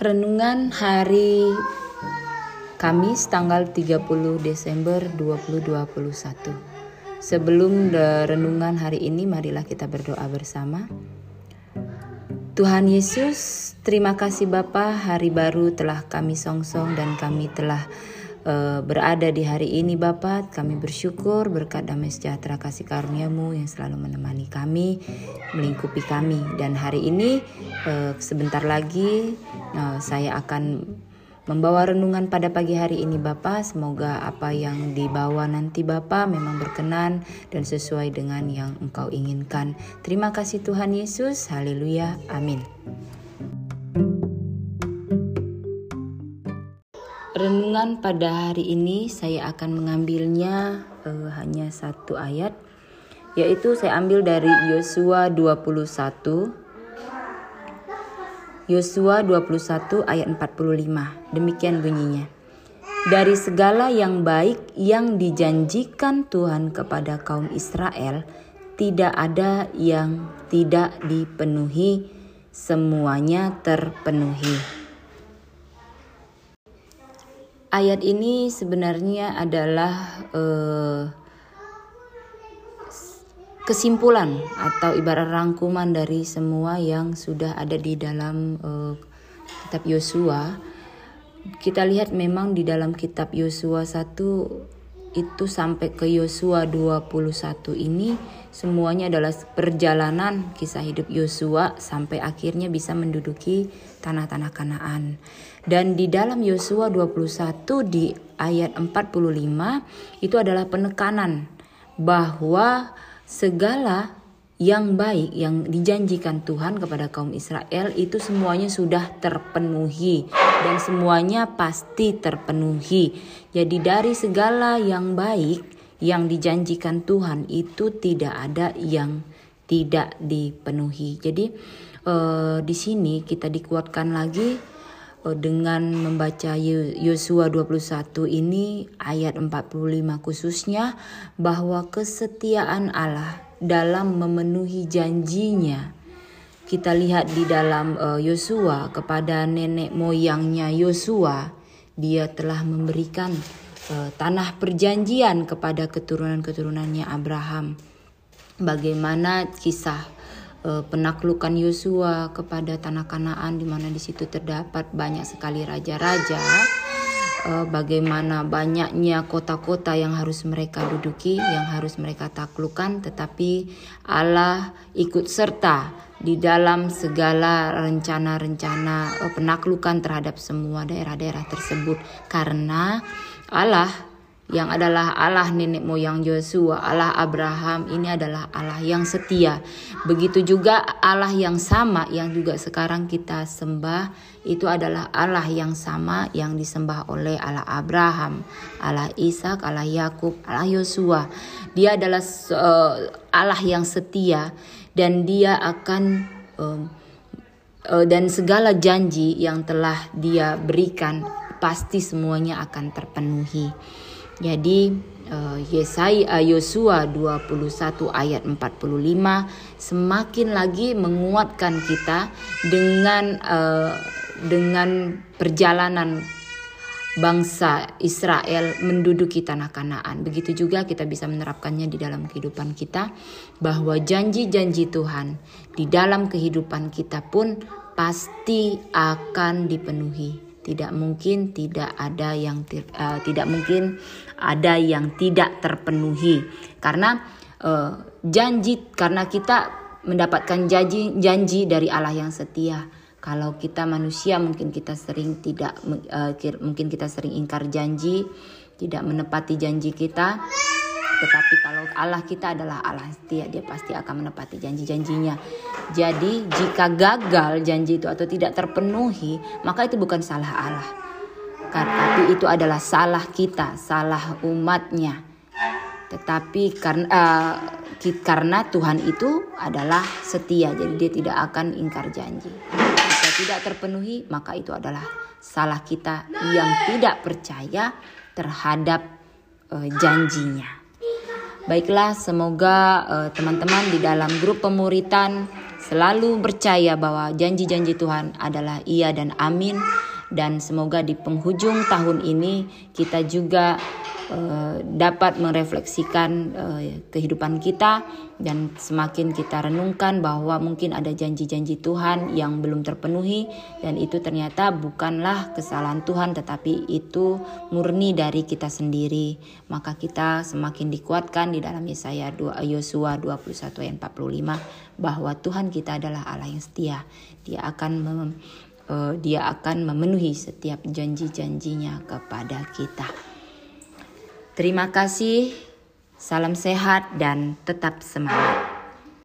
Renungan hari Kamis tanggal 30 Desember 2021. Sebelum renungan hari ini marilah kita berdoa bersama. Tuhan Yesus, terima kasih Bapa, hari baru telah kami songsong dan kami telah uh, berada di hari ini Bapa. Kami bersyukur berkat damai sejahtera kasih karuniamu yang selalu menemani kami, melingkupi kami. Dan hari ini uh, sebentar lagi uh, saya akan membawa renungan pada pagi hari ini Bapak. Semoga apa yang dibawa nanti Bapak memang berkenan dan sesuai dengan yang Engkau inginkan. Terima kasih Tuhan Yesus. Haleluya. Amin. Renungan pada hari ini saya akan mengambilnya uh, hanya satu ayat yaitu saya ambil dari Yosua 21 Yosua 21 ayat 45. Demikian bunyinya. Dari segala yang baik yang dijanjikan Tuhan kepada kaum Israel, tidak ada yang tidak dipenuhi, semuanya terpenuhi. Ayat ini sebenarnya adalah uh, kesimpulan atau ibarat rangkuman dari semua yang sudah ada di dalam uh, kitab Yosua. Kita lihat memang di dalam kitab Yosua 1 itu sampai ke Yosua 21 ini semuanya adalah perjalanan kisah hidup Yosua sampai akhirnya bisa menduduki tanah-tanah Kanaan. Dan di dalam Yosua 21 di ayat 45 itu adalah penekanan bahwa segala yang baik yang dijanjikan Tuhan kepada kaum Israel itu semuanya sudah terpenuhi dan semuanya pasti terpenuhi. Jadi dari segala yang baik yang dijanjikan Tuhan itu tidak ada yang tidak dipenuhi. Jadi eh, di sini kita dikuatkan lagi dengan membaca Yosua 21 ini ayat 45 khususnya bahwa kesetiaan Allah dalam memenuhi janjinya. Kita lihat di dalam uh, Yosua kepada nenek moyangnya Yosua, dia telah memberikan uh, tanah perjanjian kepada keturunan-keturunannya Abraham. Bagaimana kisah uh, penaklukan Yosua kepada tanah Kanaan di mana di situ terdapat banyak sekali raja-raja uh, bagaimana banyaknya kota-kota yang harus mereka duduki, yang harus mereka taklukkan, tetapi Allah ikut serta di dalam segala rencana-rencana uh, penaklukan terhadap semua daerah-daerah tersebut. Karena Allah yang adalah Allah nenek moyang Yosua, Allah Abraham ini adalah Allah yang setia. Begitu juga Allah yang sama yang juga sekarang kita sembah itu adalah Allah yang sama yang disembah oleh Allah Abraham, Allah Ishak, Allah Yakub, Allah Yosua. Dia adalah uh, Allah yang setia dan dia akan uh, uh, dan segala janji yang telah dia berikan pasti semuanya akan terpenuhi. Jadi uh, Yesaya Yosua 21 ayat 45 semakin lagi menguatkan kita dengan uh, dengan perjalanan bangsa Israel menduduki tanah Kanaan. Begitu juga kita bisa menerapkannya di dalam kehidupan kita bahwa janji-janji Tuhan di dalam kehidupan kita pun pasti akan dipenuhi tidak mungkin tidak ada yang uh, tidak mungkin ada yang tidak terpenuhi. Karena uh, janji karena kita mendapatkan janji janji dari Allah yang setia. Kalau kita manusia mungkin kita sering tidak uh, mungkin kita sering ingkar janji tidak menepati janji kita tetapi kalau Allah kita adalah Allah setia, dia pasti akan menepati janji-janjinya. Jadi jika gagal janji itu atau tidak terpenuhi, maka itu bukan salah Allah. Tapi itu adalah salah kita, salah umatnya. Tetapi karena uh, karena Tuhan itu adalah setia, jadi dia tidak akan ingkar janji. Jika tidak terpenuhi, maka itu adalah salah kita yang tidak percaya terhadap uh, janjinya. Baiklah, semoga eh, teman-teman di dalam grup pemuritan selalu percaya bahwa janji-janji Tuhan adalah iya dan amin dan semoga di penghujung tahun ini kita juga uh, dapat merefleksikan uh, kehidupan kita dan semakin kita renungkan bahwa mungkin ada janji-janji Tuhan yang belum terpenuhi dan itu ternyata bukanlah kesalahan Tuhan tetapi itu murni dari kita sendiri. Maka kita semakin dikuatkan di dalam Yesaya 2 Yosua 21 ayat 45 bahwa Tuhan kita adalah Allah yang setia. Dia akan mem uh, dia akan memenuhi setiap janji-janjinya kepada kita. Terima kasih, salam sehat dan tetap semangat.